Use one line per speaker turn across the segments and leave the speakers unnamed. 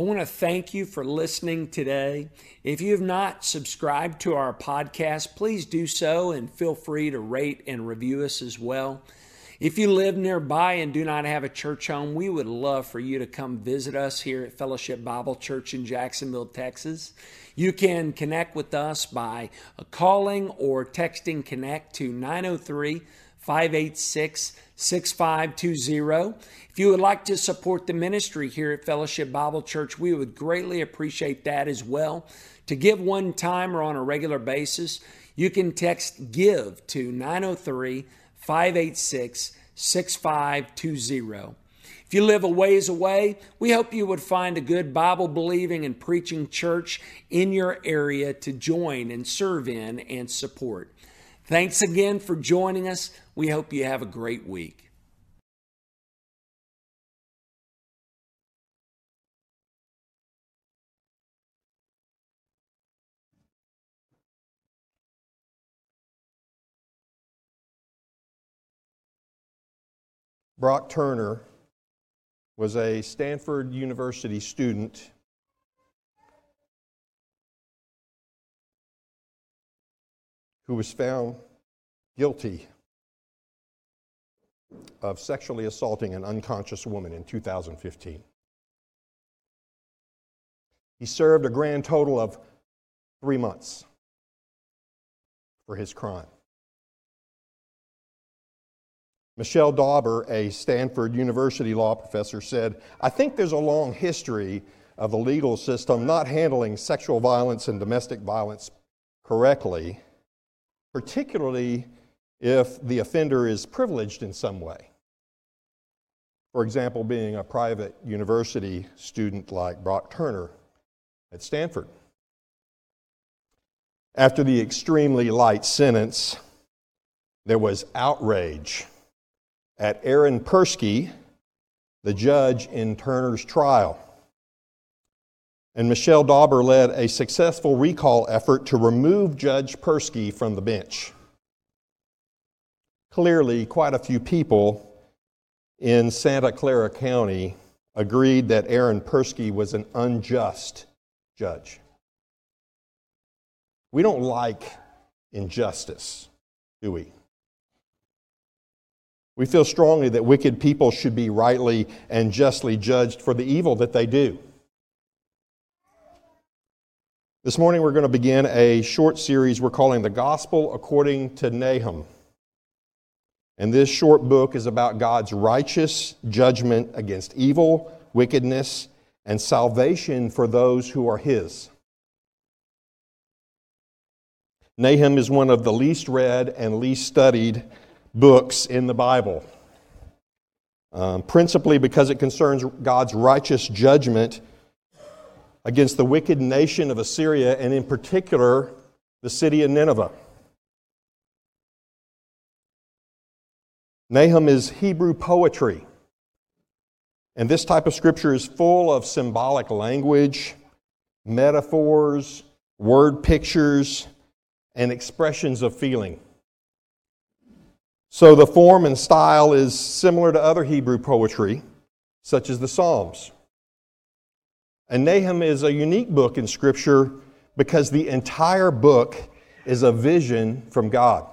I want to thank you for listening today. If you have not subscribed to our podcast, please do so and feel free to rate and review us as well. If you live nearby and do not have a church home, we would love for you to come visit us here at Fellowship Bible Church in Jacksonville, Texas. You can connect with us by calling or texting Connect to 903 586 6520. If you would like to support the ministry here at Fellowship Bible Church, we would greatly appreciate that as well. To give one time or on a regular basis, you can text GIVE to 903 586 6520. If you live a ways away, we hope you would find a good Bible believing and preaching church in your area to join and serve in and support. Thanks again for joining us. We hope you have a great week.
Brock Turner was a Stanford University student who was found guilty of sexually assaulting an unconscious woman in 2015. He served a grand total of three months for his crime. Michelle Dauber, a Stanford University law professor, said, I think there's a long history of the legal system not handling sexual violence and domestic violence correctly, particularly if the offender is privileged in some way. For example, being a private university student like Brock Turner at Stanford. After the extremely light sentence, there was outrage at Aaron Persky, the judge in Turner's trial. And Michelle Dauber led a successful recall effort to remove Judge Persky from the bench. Clearly, quite a few people in Santa Clara County agreed that Aaron Persky was an unjust judge. We don't like injustice, do we? We feel strongly that wicked people should be rightly and justly judged for the evil that they do. This morning, we're going to begin a short series we're calling The Gospel According to Nahum. And this short book is about God's righteous judgment against evil, wickedness, and salvation for those who are His. Nahum is one of the least read and least studied books in the Bible, um, principally because it concerns God's righteous judgment against the wicked nation of Assyria, and in particular, the city of Nineveh. Nahum is Hebrew poetry. And this type of scripture is full of symbolic language, metaphors, word pictures, and expressions of feeling. So the form and style is similar to other Hebrew poetry, such as the Psalms. And Nahum is a unique book in Scripture because the entire book is a vision from God.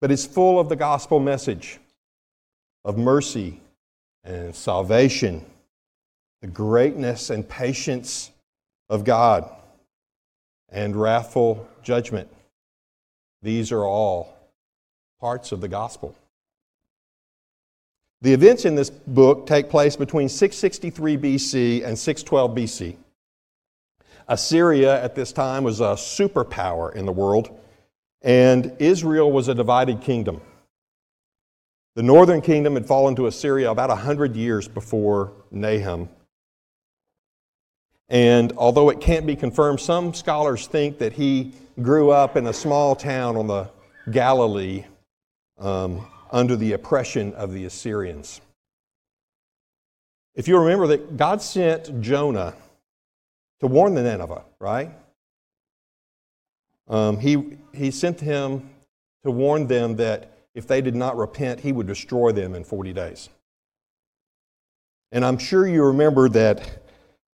But it's full of the gospel message of mercy and salvation, the greatness and patience of God, and wrathful judgment. These are all parts of the gospel. The events in this book take place between 663 BC and 612 BC. Assyria at this time was a superpower in the world, and Israel was a divided kingdom. The northern kingdom had fallen to Assyria about 100 years before Nahum. And although it can't be confirmed, some scholars think that he grew up in a small town on the Galilee um, under the oppression of the Assyrians. If you remember that God sent Jonah to warn the Nineveh, right? Um, he, he sent him to warn them that if they did not repent, he would destroy them in 40 days. And I'm sure you remember that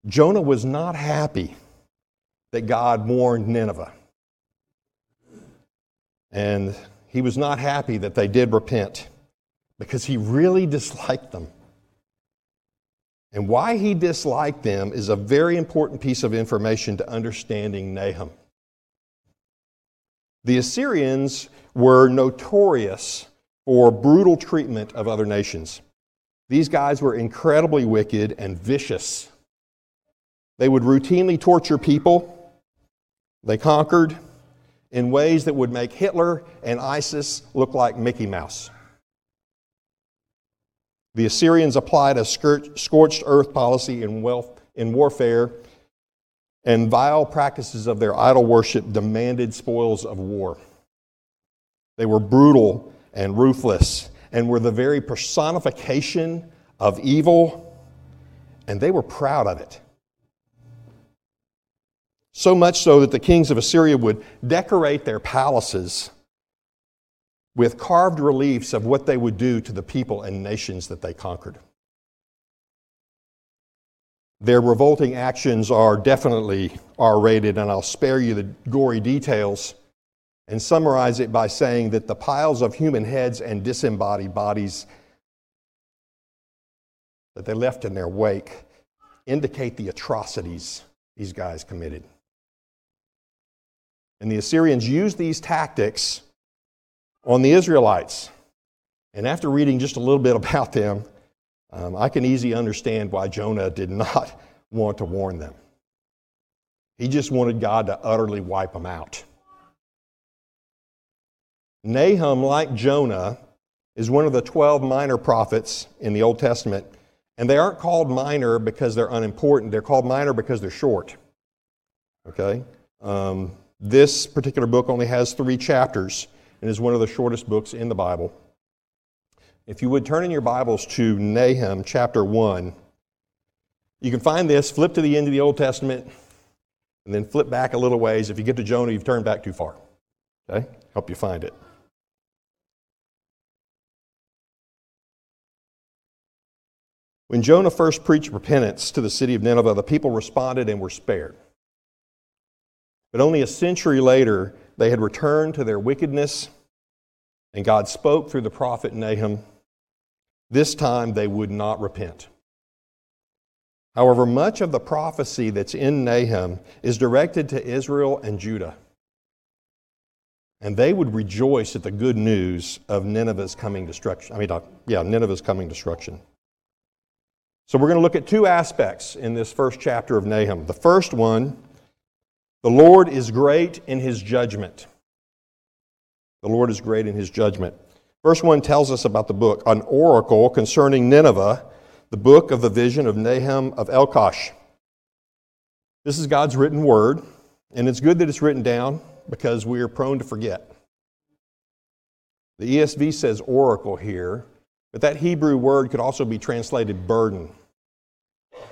Jonah was not happy that God warned Nineveh. And he was not happy that they did repent because he really disliked them. And why he disliked them is a very important piece of information to understanding Nahum. The Assyrians were notorious for brutal treatment of other nations. These guys were incredibly wicked and vicious. They would routinely torture people. They conquered in ways that would make Hitler and ISIS look like Mickey Mouse. The Assyrians applied a scorched earth policy in, wealth, in warfare, and vile practices of their idol worship demanded spoils of war. They were brutal and ruthless and were the very personification of evil, and they were proud of it. So much so that the kings of Assyria would decorate their palaces with carved reliefs of what they would do to the people and nations that they conquered. Their revolting actions are definitely R rated, and I'll spare you the gory details and summarize it by saying that the piles of human heads and disembodied bodies that they left in their wake indicate the atrocities these guys committed. And the Assyrians used these tactics on the Israelites. And after reading just a little bit about them, um, I can easily understand why Jonah did not want to warn them. He just wanted God to utterly wipe them out. Nahum, like Jonah, is one of the 12 minor prophets in the Old Testament. And they aren't called minor because they're unimportant, they're called minor because they're short. Okay? Um, this particular book only has three chapters and is one of the shortest books in the Bible. If you would turn in your Bibles to Nahum chapter 1, you can find this, flip to the end of the Old Testament, and then flip back a little ways. If you get to Jonah, you've turned back too far. Okay? Help you find it. When Jonah first preached repentance to the city of Nineveh, the people responded and were spared. But only a century later, they had returned to their wickedness, and God spoke through the prophet Nahum. This time they would not repent. However, much of the prophecy that's in Nahum is directed to Israel and Judah. And they would rejoice at the good news of Nineveh's coming destruction. I mean, uh, yeah, Nineveh's coming destruction. So we're going to look at two aspects in this first chapter of Nahum. The first one the Lord is great in his judgment. The Lord is great in his judgment. Verse 1 tells us about the book, an oracle concerning Nineveh, the book of the vision of Nahum of Elkosh. This is God's written word, and it's good that it's written down because we are prone to forget. The ESV says oracle here, but that Hebrew word could also be translated burden.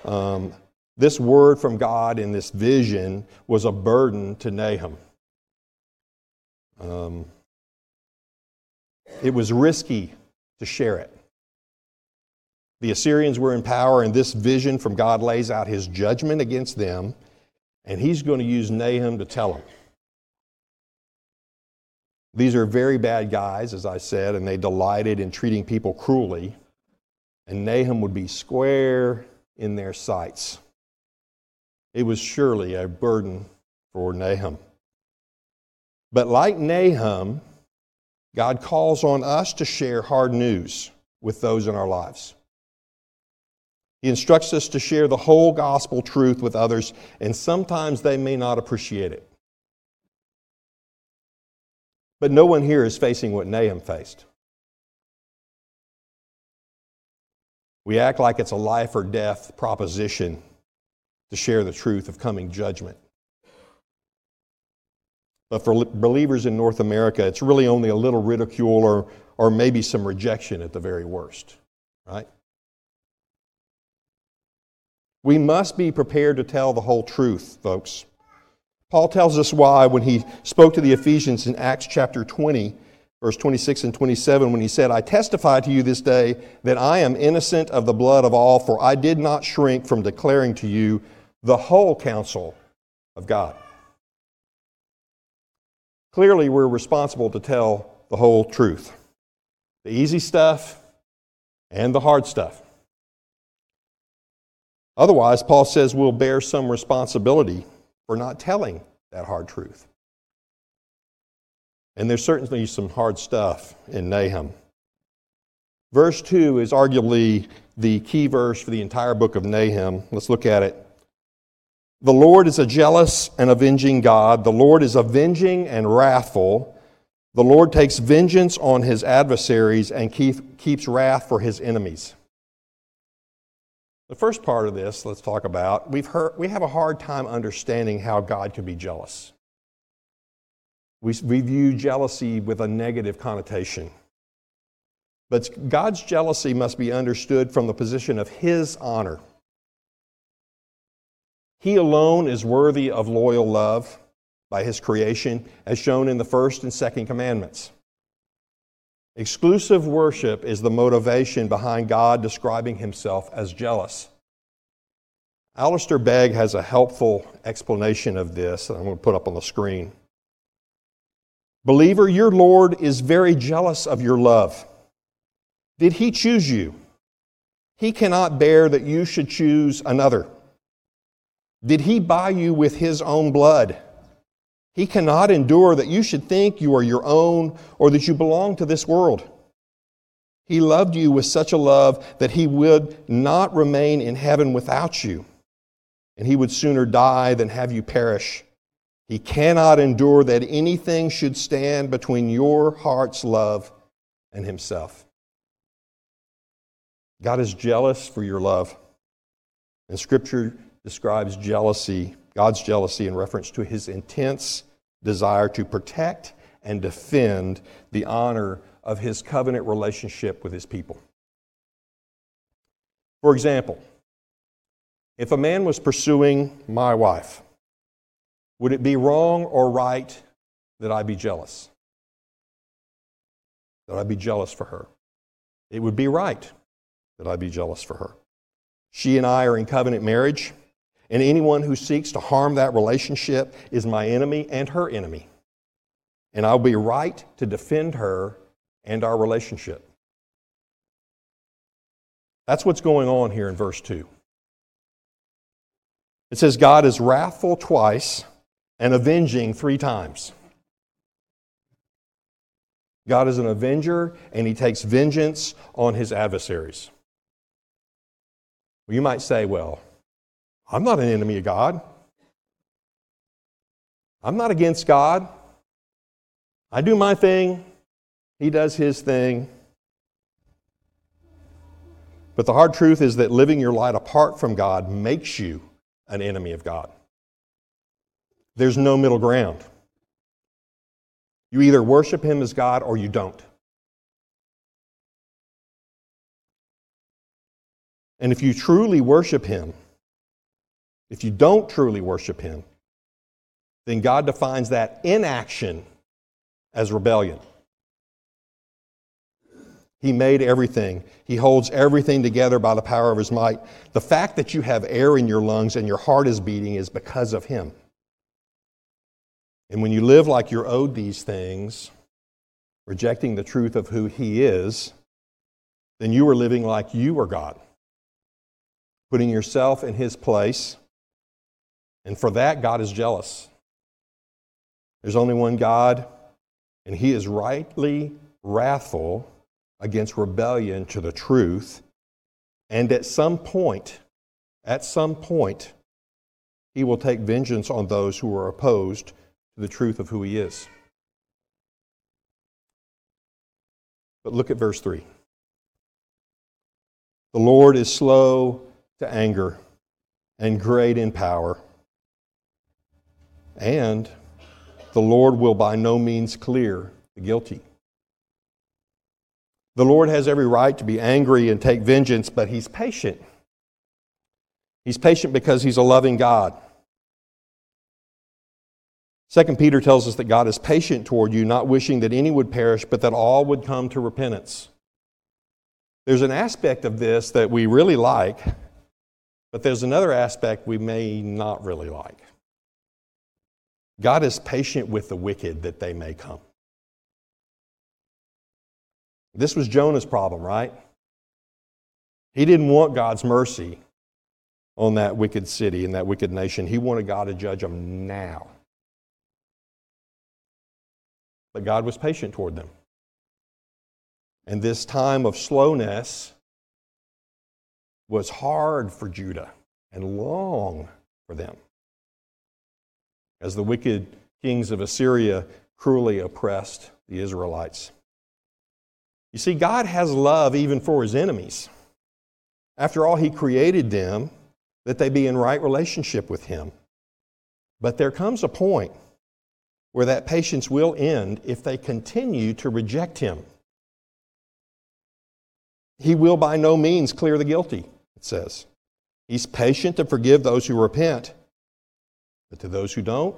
Um, this word from God in this vision was a burden to Nahum. Um, it was risky to share it. The Assyrians were in power, and this vision from God lays out his judgment against them, and he's going to use Nahum to tell them. These are very bad guys, as I said, and they delighted in treating people cruelly, and Nahum would be square in their sights. It was surely a burden for Nahum. But like Nahum, God calls on us to share hard news with those in our lives. He instructs us to share the whole gospel truth with others, and sometimes they may not appreciate it. But no one here is facing what Nahum faced. We act like it's a life or death proposition to share the truth of coming judgment. But for believers in North America, it's really only a little ridicule or, or maybe some rejection at the very worst, right? We must be prepared to tell the whole truth, folks. Paul tells us why when he spoke to the Ephesians in Acts chapter 20 verse 26 and 27, when he said, I testify to you this day that I am innocent of the blood of all, for I did not shrink from declaring to you the whole counsel of God. Clearly, we're responsible to tell the whole truth the easy stuff and the hard stuff. Otherwise, Paul says we'll bear some responsibility for not telling that hard truth. And there's certainly some hard stuff in Nahum. Verse 2 is arguably the key verse for the entire book of Nahum. Let's look at it. The Lord is a jealous and avenging God. The Lord is avenging and wrathful. The Lord takes vengeance on his adversaries and keep, keeps wrath for his enemies. The first part of this, let's talk about, we've heard, we have a hard time understanding how God could be jealous. We, we view jealousy with a negative connotation. But God's jealousy must be understood from the position of His honor. He alone is worthy of loyal love by His creation, as shown in the first and second commandments. Exclusive worship is the motivation behind God describing himself as jealous. Alistair Begg has a helpful explanation of this that I'm going to put up on the screen. Believer, your Lord is very jealous of your love. Did he choose you? He cannot bear that you should choose another. Did he buy you with his own blood? He cannot endure that you should think you are your own or that you belong to this world. He loved you with such a love that he would not remain in heaven without you, and he would sooner die than have you perish. He cannot endure that anything should stand between your heart's love and himself. God is jealous for your love. And Scripture describes jealousy God's jealousy in reference to his intense desire to protect and defend the honor of his covenant relationship with his people. For example, if a man was pursuing my wife, would it be wrong or right that I be jealous? That I be jealous for her? It would be right that I be jealous for her. She and I are in covenant marriage. And anyone who seeks to harm that relationship is my enemy and her enemy. And I'll be right to defend her and our relationship. That's what's going on here in verse 2. It says, God is wrathful twice and avenging three times. God is an avenger and he takes vengeance on his adversaries. Well, you might say, well, I'm not an enemy of God. I'm not against God. I do my thing, He does His thing. But the hard truth is that living your life apart from God makes you an enemy of God. There's no middle ground. You either worship Him as God or you don't. And if you truly worship Him, if you don't truly worship Him, then God defines that inaction as rebellion. He made everything. He holds everything together by the power of His might. The fact that you have air in your lungs and your heart is beating is because of Him. And when you live like you're owed these things, rejecting the truth of who He is, then you are living like you are God, putting yourself in His place and for that, God is jealous. There's only one God, and He is rightly wrathful against rebellion to the truth. And at some point, at some point, He will take vengeance on those who are opposed to the truth of who He is. But look at verse 3. The Lord is slow to anger and great in power and the Lord will by no means clear the guilty. The Lord has every right to be angry and take vengeance, but He's patient. He's patient because He's a loving God. Second Peter tells us that God is patient toward you, not wishing that any would perish, but that all would come to repentance. There's an aspect of this that we really like, but there's another aspect we may not really like. God is patient with the wicked that they may come. This was Jonah's problem, right? He didn't want God's mercy on that wicked city and that wicked nation. He wanted God to judge them now. But God was patient toward them. And this time of slowness was hard for Judah and long for them as the wicked kings of Assyria cruelly oppressed the Israelites. You see, God has love even for his enemies. After all, he created them that they be in right relationship with him. But there comes a point where that patience will end if they continue to reject him. He will by no means clear the guilty, it says. He's patient to forgive those who repent, but to those who don't,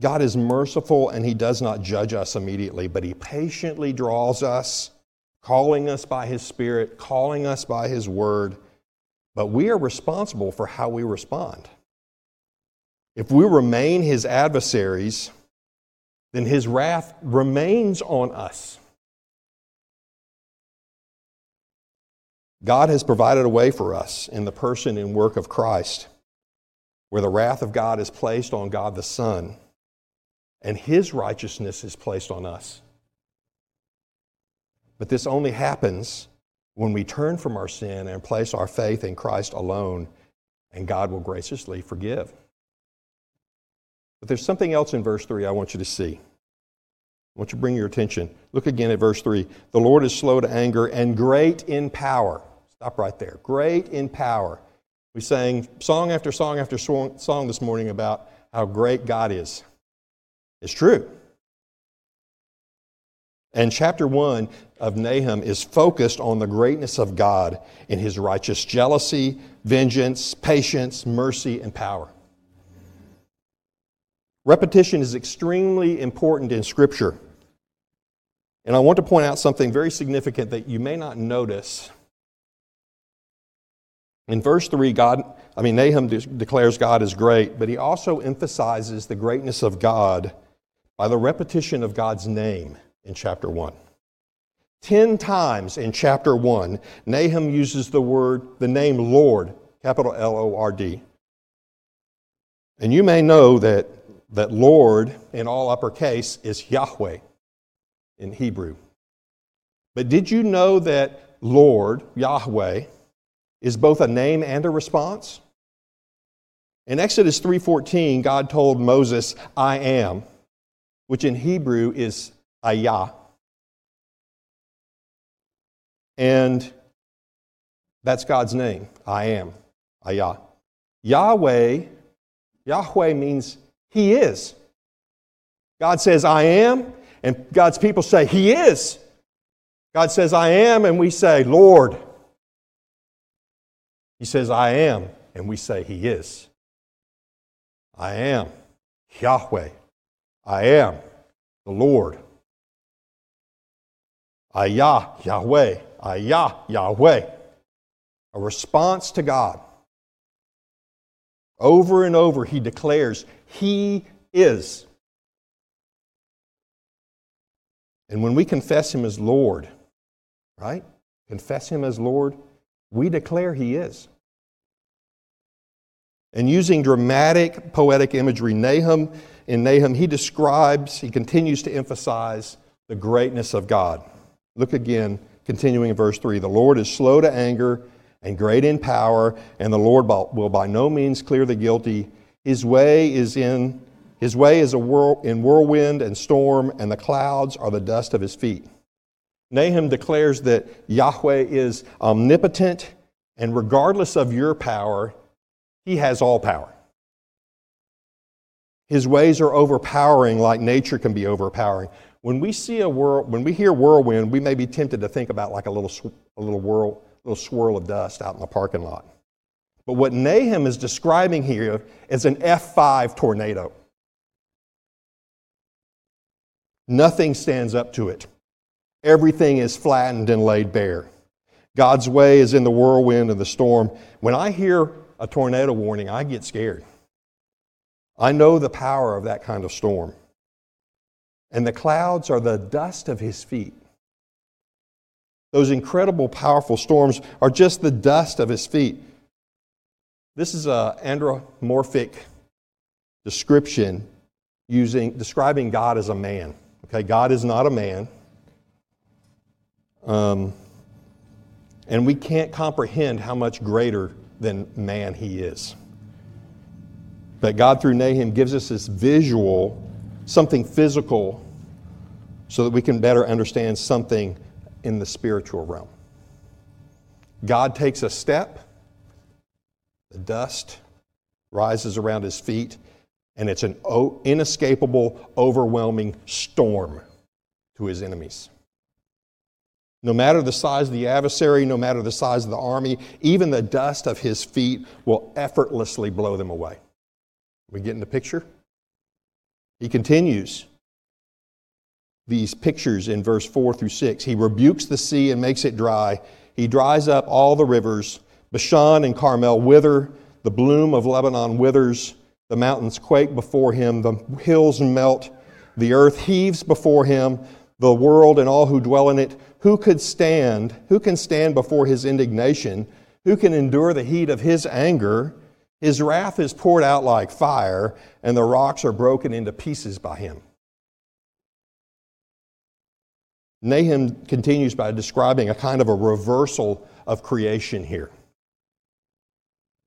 God is merciful and He does not judge us immediately, but He patiently draws us, calling us by His Spirit, calling us by His Word. But we are responsible for how we respond. If we remain His adversaries, then His wrath remains on us. God has provided a way for us in the person and work of Christ, where the wrath of God is placed on God the Son, and his righteousness is placed on us. But this only happens when we turn from our sin and place our faith in Christ alone, and God will graciously forgive. But there's something else in verse 3 I want you to see. I want you to bring your attention. Look again at verse 3. The Lord is slow to anger and great in power. Stop right there. Great in power. We sang song after song after song this morning about how great God is. It's true. And chapter 1 of Nahum is focused on the greatness of God in his righteous jealousy, vengeance, patience, mercy, and power. Repetition is extremely important in Scripture. And I want to point out something very significant that you may not notice in verse 3, God, I mean, Nahum de- declares God is great, but he also emphasizes the greatness of God by the repetition of God's name in chapter 1. Ten times in chapter 1, Nahum uses the word, the name Lord, capital L O R D. And you may know that, that Lord in all uppercase is Yahweh in Hebrew. But did you know that Lord, Yahweh, is both a name and a response. In Exodus 3:14, God told Moses, "I am," which in Hebrew is ayah. And that's God's name. I am. Ayah. Yahweh, Yahweh means He is. God says, I am, and God's people say, He is. God says, I am, and we say, Lord. He says, I am, and we say, He is. I am Yahweh. I am the Lord. Ayah, Yahweh. Ayah, Yahweh. A response to God. Over and over, he declares, He is. And when we confess Him as Lord, right? Confess Him as Lord, we declare He is. And using dramatic poetic imagery, Nahum, in Nahum, he describes, he continues to emphasize the greatness of God. Look again, continuing in verse 3 The Lord is slow to anger and great in power, and the Lord will by no means clear the guilty. His way is in his way is a whirl, in whirlwind and storm, and the clouds are the dust of his feet. Nahum declares that Yahweh is omnipotent, and regardless of your power, he has all power. His ways are overpowering like nature can be overpowering. When we see a whirl, when we hear whirlwind, we may be tempted to think about like a little, a little whirl, little swirl of dust out in the parking lot. But what Nahum is describing here is an F5 tornado. Nothing stands up to it. Everything is flattened and laid bare. God's way is in the whirlwind and the storm. When I hear a tornado warning, I get scared. I know the power of that kind of storm. And the clouds are the dust of his feet. Those incredible, powerful storms are just the dust of his feet. This is an anthropomorphic description using, describing God as a man. Okay, God is not a man. Um, and we can't comprehend how much greater than man he is. But God, through Nahum, gives us this visual, something physical, so that we can better understand something in the spiritual realm. God takes a step, the dust rises around his feet, and it's an inescapable, overwhelming storm to his enemies. No matter the size of the adversary, no matter the size of the army, even the dust of his feet will effortlessly blow them away. We get in the picture? He continues these pictures in verse 4 through 6. He rebukes the sea and makes it dry. He dries up all the rivers. Bashan and Carmel wither. The bloom of Lebanon withers. The mountains quake before him. The hills melt. The earth heaves before him. The world and all who dwell in it. Who could stand? Who can stand before his indignation? Who can endure the heat of his anger? His wrath is poured out like fire, and the rocks are broken into pieces by him. Nahum continues by describing a kind of a reversal of creation here.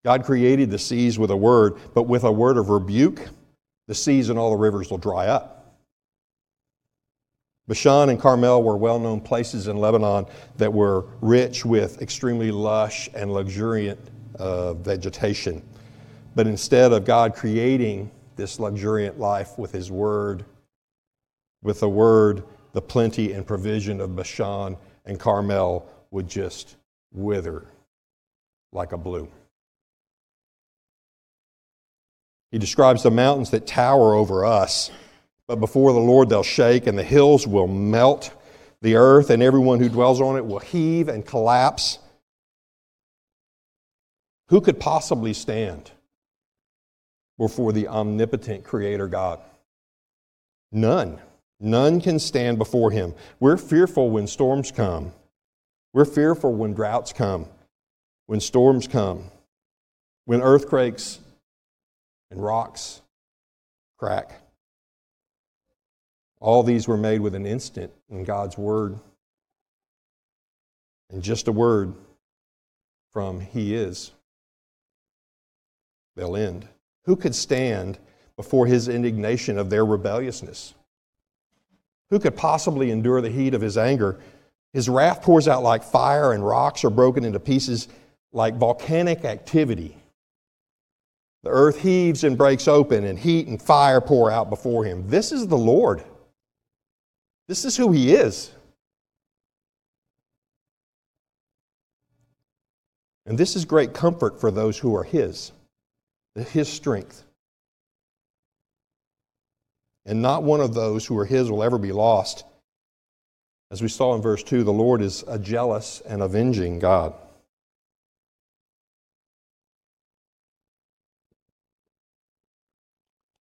God created the seas with a word, but with a word of rebuke, the seas and all the rivers will dry up. Bashan and Carmel were well known places in Lebanon that were rich with extremely lush and luxuriant uh, vegetation. But instead of God creating this luxuriant life with His Word, with the Word, the plenty and provision of Bashan and Carmel would just wither like a bloom. He describes the mountains that tower over us, but before the Lord they'll shake, and the hills will melt. The earth and everyone who dwells on it will heave and collapse. Who could possibly stand before the omnipotent Creator God? None. None can stand before him. We're fearful when storms come. We're fearful when droughts come, when storms come, when earthquakes and rocks crack. All these were made with an instant in God's Word. And just a word from He is, they'll end. Who could stand before His indignation of their rebelliousness? Who could possibly endure the heat of his anger? His wrath pours out like fire, and rocks are broken into pieces like volcanic activity. The earth heaves and breaks open, and heat and fire pour out before him. This is the Lord. This is who he is. And this is great comfort for those who are his, his strength and not one of those who are his will ever be lost. As we saw in verse 2, the Lord is a jealous and avenging God.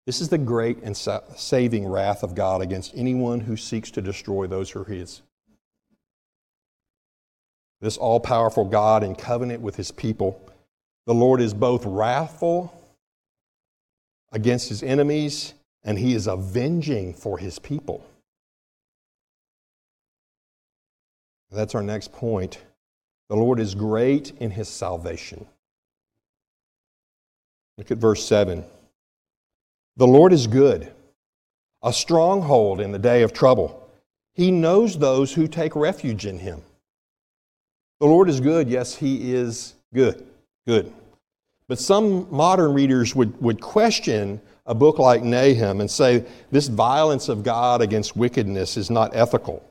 This is the great and saving wrath of God against anyone who seeks to destroy those who are his. This all powerful God in covenant with his people, the Lord is both wrathful against his enemies and he is avenging for his people. That's our next point. The Lord is great in his salvation. Look at verse 7. The Lord is good, a stronghold in the day of trouble. He knows those who take refuge in him. The Lord is good. Yes, he is good. Good. But some modern readers would, would question a book like Nahum and say this violence of God against wickedness is not ethical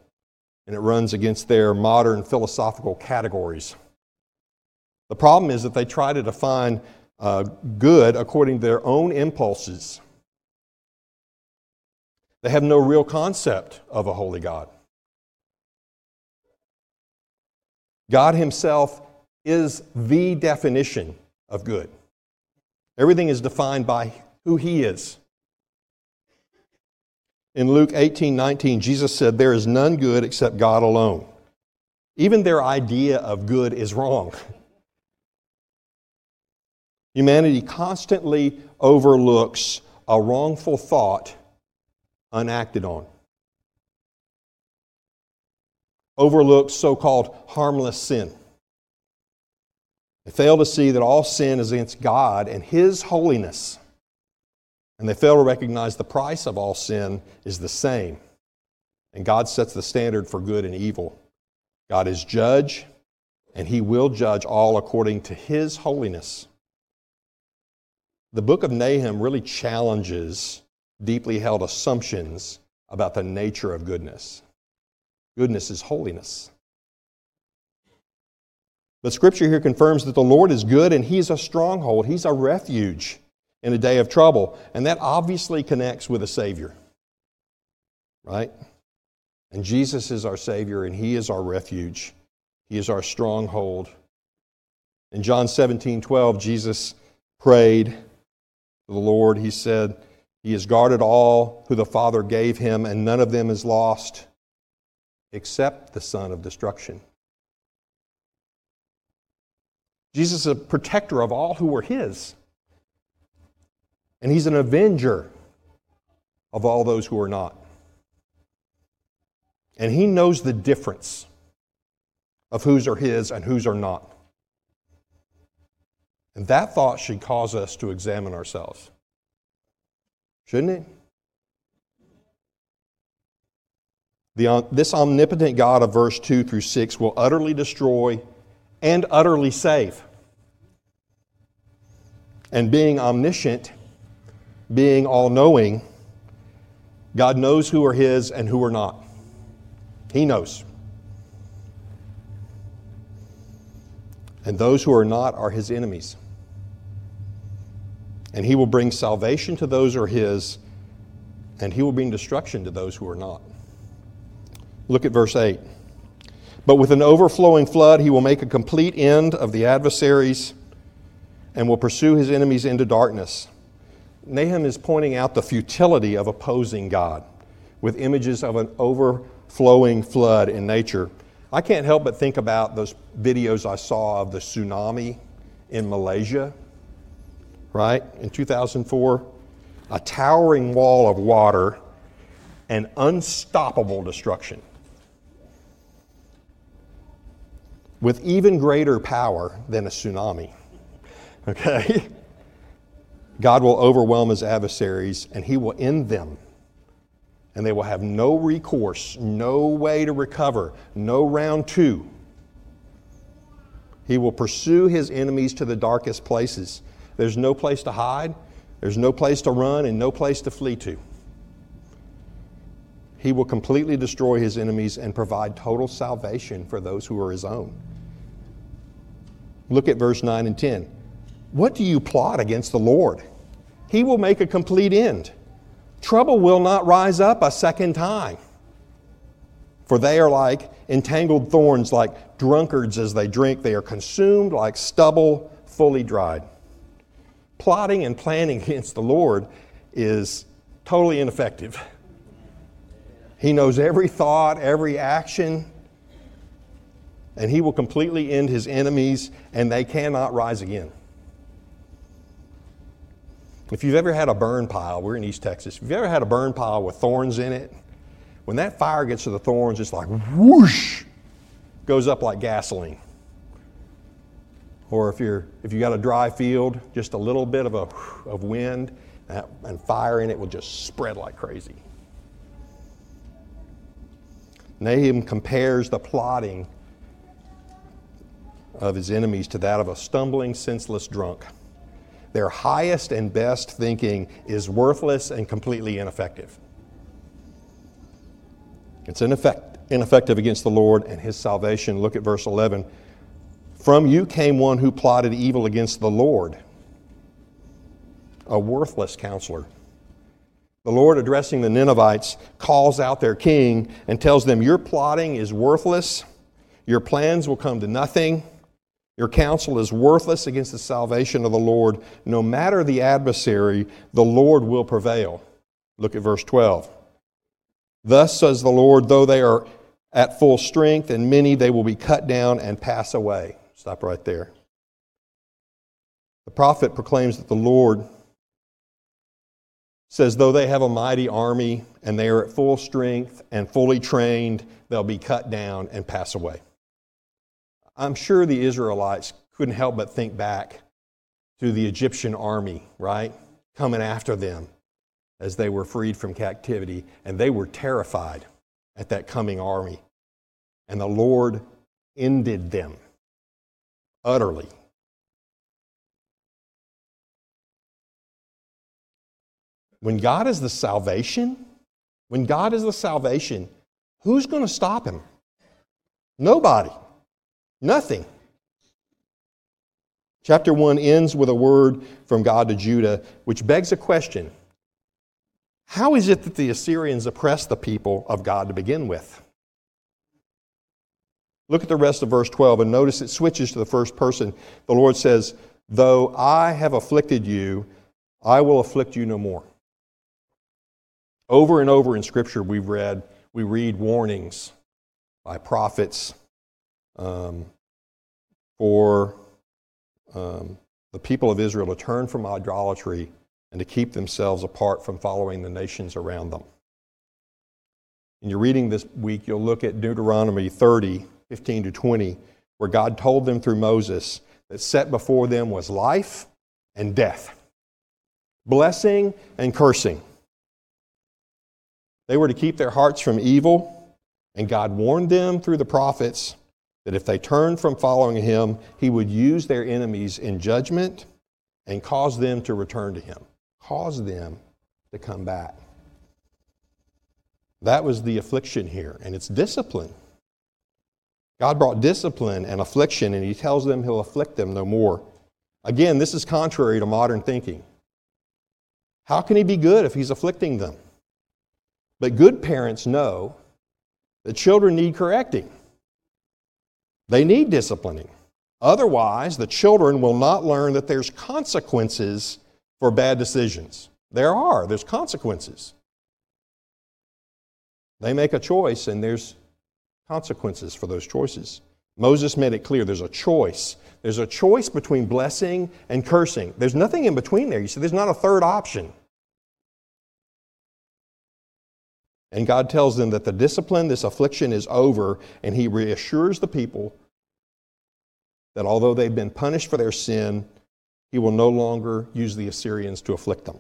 and it runs against their modern philosophical categories. The problem is that they try to define uh, good according to their own impulses. They have no real concept of a holy God. God Himself is the definition of good. Everything is defined by who He is. In Luke 18 19, Jesus said, There is none good except God alone. Even their idea of good is wrong. Humanity constantly overlooks a wrongful thought unacted on, overlooks so called harmless sin. They fail to see that all sin is against God and His holiness. And they fail to recognize the price of all sin is the same. And God sets the standard for good and evil. God is judge, and He will judge all according to His holiness. The book of Nahum really challenges deeply held assumptions about the nature of goodness. Goodness is holiness. But Scripture here confirms that the Lord is good and He's a stronghold, He's a refuge in a day of trouble. And that obviously connects with a Savior, right? And Jesus is our Savior and He is our refuge, He is our stronghold. In John 17 12, Jesus prayed to the Lord. He said, he has guarded all who the Father gave him, and none of them is lost except the son of destruction. Jesus is a protector of all who were his. And he's an avenger of all those who are not. And he knows the difference of whose are his and whose are not. And that thought should cause us to examine ourselves. Shouldn't it? The, um, this omnipotent God of verse 2 through 6 will utterly destroy and utterly save. And being omniscient, being all knowing, God knows who are His and who are not. He knows. And those who are not are His enemies and he will bring salvation to those who are his, and he will bring destruction to those who are not. Look at verse 8. But with an overflowing flood, he will make a complete end of the adversaries and will pursue his enemies into darkness. Nahum is pointing out the futility of opposing God with images of an overflowing flood in nature. I can't help but think about those videos I saw of the tsunami in Malaysia right, in 2004, a towering wall of water and unstoppable destruction. With even greater power than a tsunami. Okay? God will overwhelm his adversaries and he will end them. And they will have no recourse, no way to recover, no round two. He will pursue his enemies to the darkest places. There's no place to hide, there's no place to run, and no place to flee to. He will completely destroy his enemies and provide total salvation for those who are his own. Look at verse 9 and 10. What do you plot against the Lord? He will make a complete end. Trouble will not rise up a second time. For they are like entangled thorns, like drunkards as they drink. They are consumed like stubble fully dried plotting and planning against the Lord is totally ineffective. He knows every thought, every action, and he will completely end his enemies, and they cannot rise again. If you've ever had a burn pile, we're in East Texas, if you've ever had a burn pile with thorns in it, when that fire gets to the thorns, it's like whoosh, goes up like gasoline. Or if, you're, if you got a dry field, just a little bit of, a, of wind and fire in it will just spread like crazy. Nahum compares the plotting of his enemies to that of a stumbling, senseless drunk. Their highest and best thinking is worthless and completely ineffective. It's ineffect, ineffective against the Lord and his salvation. Look at verse 11. From you came one who plotted evil against the Lord, a worthless counselor. The Lord, addressing the Ninevites, calls out their king and tells them, Your plotting is worthless. Your plans will come to nothing. Your counsel is worthless against the salvation of the Lord. No matter the adversary, the Lord will prevail. Look at verse 12. Thus says the Lord, though they are at full strength and many, they will be cut down and pass away. Stop right there. The prophet proclaims that the Lord says, though they have a mighty army and they are at full strength and fully trained, they'll be cut down and pass away. I'm sure the Israelites couldn't help but think back to the Egyptian army, right? Coming after them as they were freed from captivity, and they were terrified at that coming army. And the Lord ended them utterly. When God is the salvation, when God is the salvation, who's going to stop him? Nobody. Nothing. Chapter 1 ends with a word from God to Judah, which begs a question How is it that the Assyrians oppressed the people of God to begin with? Look at the rest of verse 12 and notice it switches to the first person. The Lord says, Though I have afflicted you, I will afflict you no more. Over and over in Scripture, we've read, we read warnings by prophets um, for um, the people of Israel to turn from idolatry and to keep themselves apart from following the nations around them. In your reading this week, you'll look at Deuteronomy 30, 15 to 20, where God told them through Moses that set before them was life and death, blessing and cursing. They were to keep their hearts from evil, and God warned them through the prophets that if they turned from following him, he would use their enemies in judgment and cause them to return to him, cause them to come back. That was the affliction here, and it's discipline. God brought discipline and affliction, and he tells them he'll afflict them no more. Again, this is contrary to modern thinking. How can he be good if he's afflicting them? But good parents know that children need correcting. They need disciplining. Otherwise, the children will not learn that there's consequences for bad decisions. There are, there's consequences. They make a choice, and there's consequences for those choices. Moses made it clear there's a choice. There's a choice between blessing and cursing. There's nothing in between there. You see, there's not a third option. And God tells them that the discipline, this affliction is over, and He reassures the people that although they've been punished for their sin, He will no longer use the Assyrians to afflict them.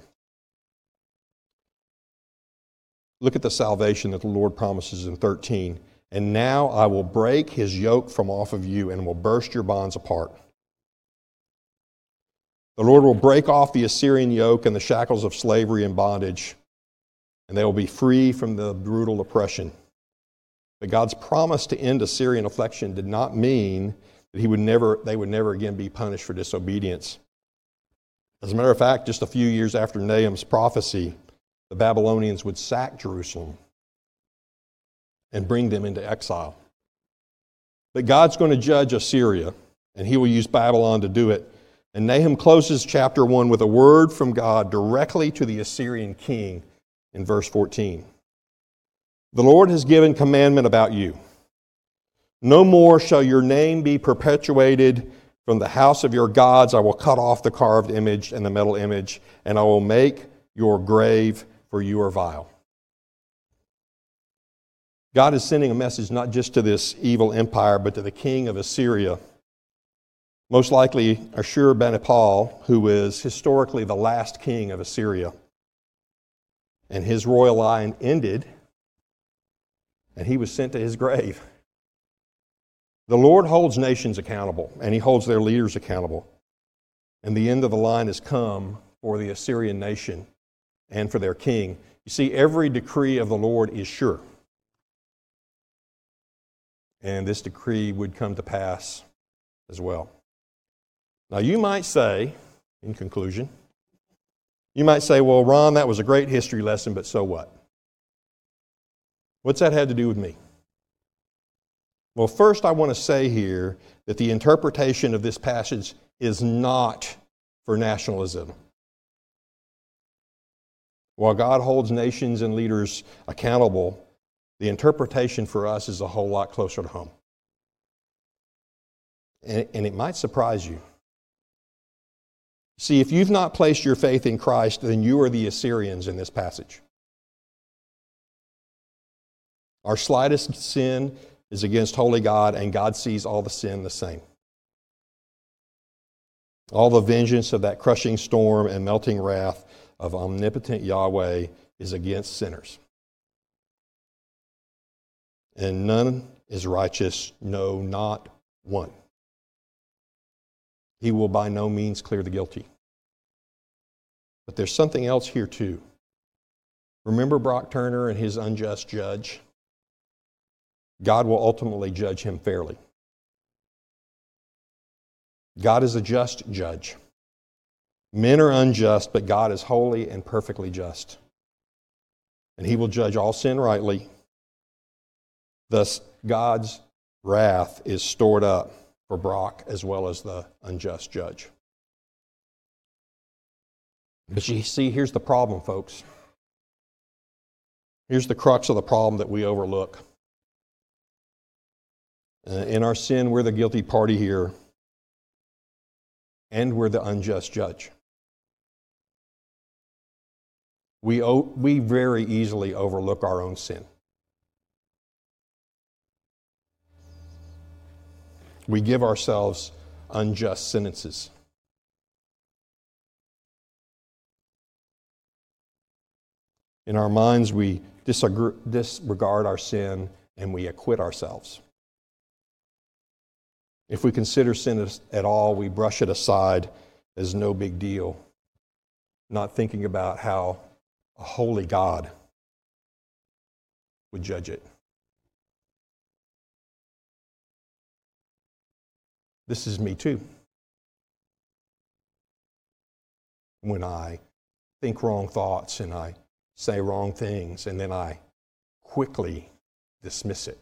Look at the salvation that the Lord promises in 13. And now I will break his yoke from off of you and will burst your bonds apart. The Lord will break off the Assyrian yoke and the shackles of slavery and bondage and they will be free from the brutal oppression. But God's promise to end Assyrian affliction did not mean that he would never, they would never again be punished for disobedience. As a matter of fact, just a few years after Nahum's prophecy, the Babylonians would sack Jerusalem and bring them into exile. But God's going to judge Assyria, and he will use Babylon to do it. And Nahum closes chapter 1 with a word from God directly to the Assyrian king in verse 14. The Lord has given commandment about you. No more shall your name be perpetuated from the house of your gods. I will cut off the carved image and the metal image, and I will make your grave, for you are vile. God is sending a message not just to this evil empire, but to the king of Assyria. Most likely Ashur Ashurbanipal, who is historically the last king of Assyria and his royal line ended, and he was sent to his grave. The Lord holds nations accountable, and he holds their leaders accountable. And the end of the line has come for the Assyrian nation and for their king. You see, every decree of the Lord is sure. And this decree would come to pass as well. Now, you might say, in conclusion, you might say, well, Ron, that was a great history lesson, but so what? What's that had to do with me? Well, first, I want to say here that the interpretation of this passage is not for nationalism. While God holds nations and leaders accountable, the interpretation for us is a whole lot closer to home. And, and it might surprise you. See, if you've not placed your faith in Christ, then you are the Assyrians in this passage. Our slightest sin is against holy God, and God sees all the sin the same. All the vengeance of that crushing storm and melting wrath of omnipotent Yahweh is against sinners. And none is righteous, no, not one. He will by no means clear the guilty. But there's something else here, too. Remember Brock Turner and his unjust judge? God will ultimately judge him fairly. God is a just judge. Men are unjust, but God is holy and perfectly just. And he will judge all sin rightly. Thus, God's wrath is stored up for Brock as well as the unjust judge. But you see, here's the problem, folks. Here's the crux of the problem that we overlook. Uh, in our sin, we're the guilty party here, and we're the unjust judge. We, we very easily overlook our own sin. We give ourselves unjust sentences. In our minds, we disregard our sin and we acquit ourselves. If we consider sin at all, we brush it aside as no big deal, not thinking about how a holy God would judge it. This is me too. When I think wrong thoughts and I say wrong things and then I quickly dismiss it.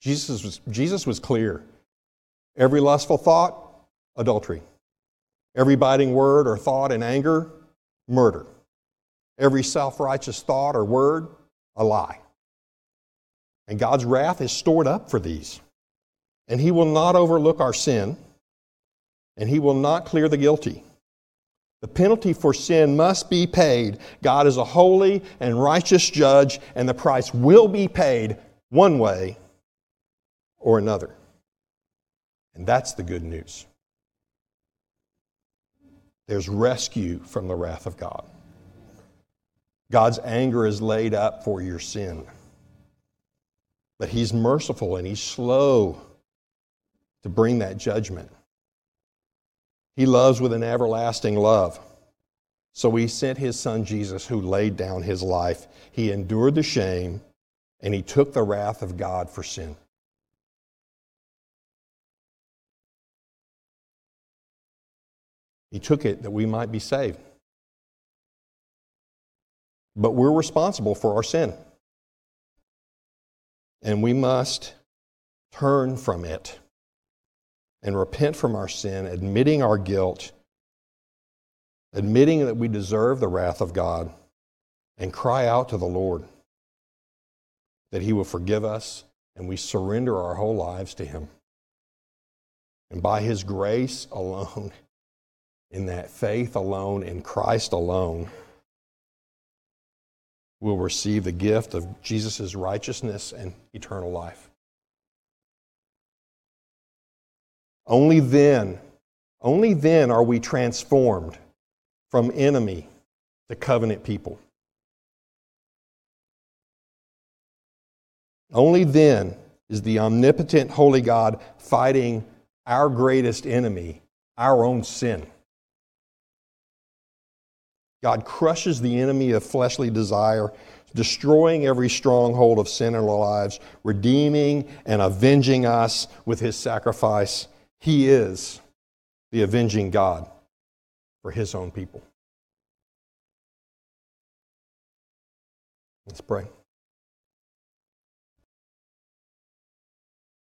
Jesus was, Jesus was clear. Every lustful thought, adultery. Every biting word or thought in anger, murder. Every self righteous thought or word, a lie. And God's wrath is stored up for these. And He will not overlook our sin, and He will not clear the guilty. The penalty for sin must be paid. God is a holy and righteous judge, and the price will be paid one way or another. And that's the good news. There's rescue from the wrath of God. God's anger is laid up for your sin. But He's merciful and He's slow to bring that judgment. He loves with an everlasting love. So He sent His Son Jesus, who laid down His life. He endured the shame and He took the wrath of God for sin. He took it that we might be saved. But we're responsible for our sin. And we must turn from it and repent from our sin, admitting our guilt, admitting that we deserve the wrath of God, and cry out to the Lord that He will forgive us and we surrender our whole lives to Him. And by His grace alone, in that faith alone, in Christ alone, will receive the gift of Jesus' righteousness and eternal life. Only then, only then are we transformed from enemy to covenant people. Only then is the omnipotent holy God fighting our greatest enemy, our own sin. God crushes the enemy of fleshly desire destroying every stronghold of sin in our lives, redeeming and avenging us with his sacrifice. He is the avenging God for his own people. Let's pray.